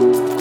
you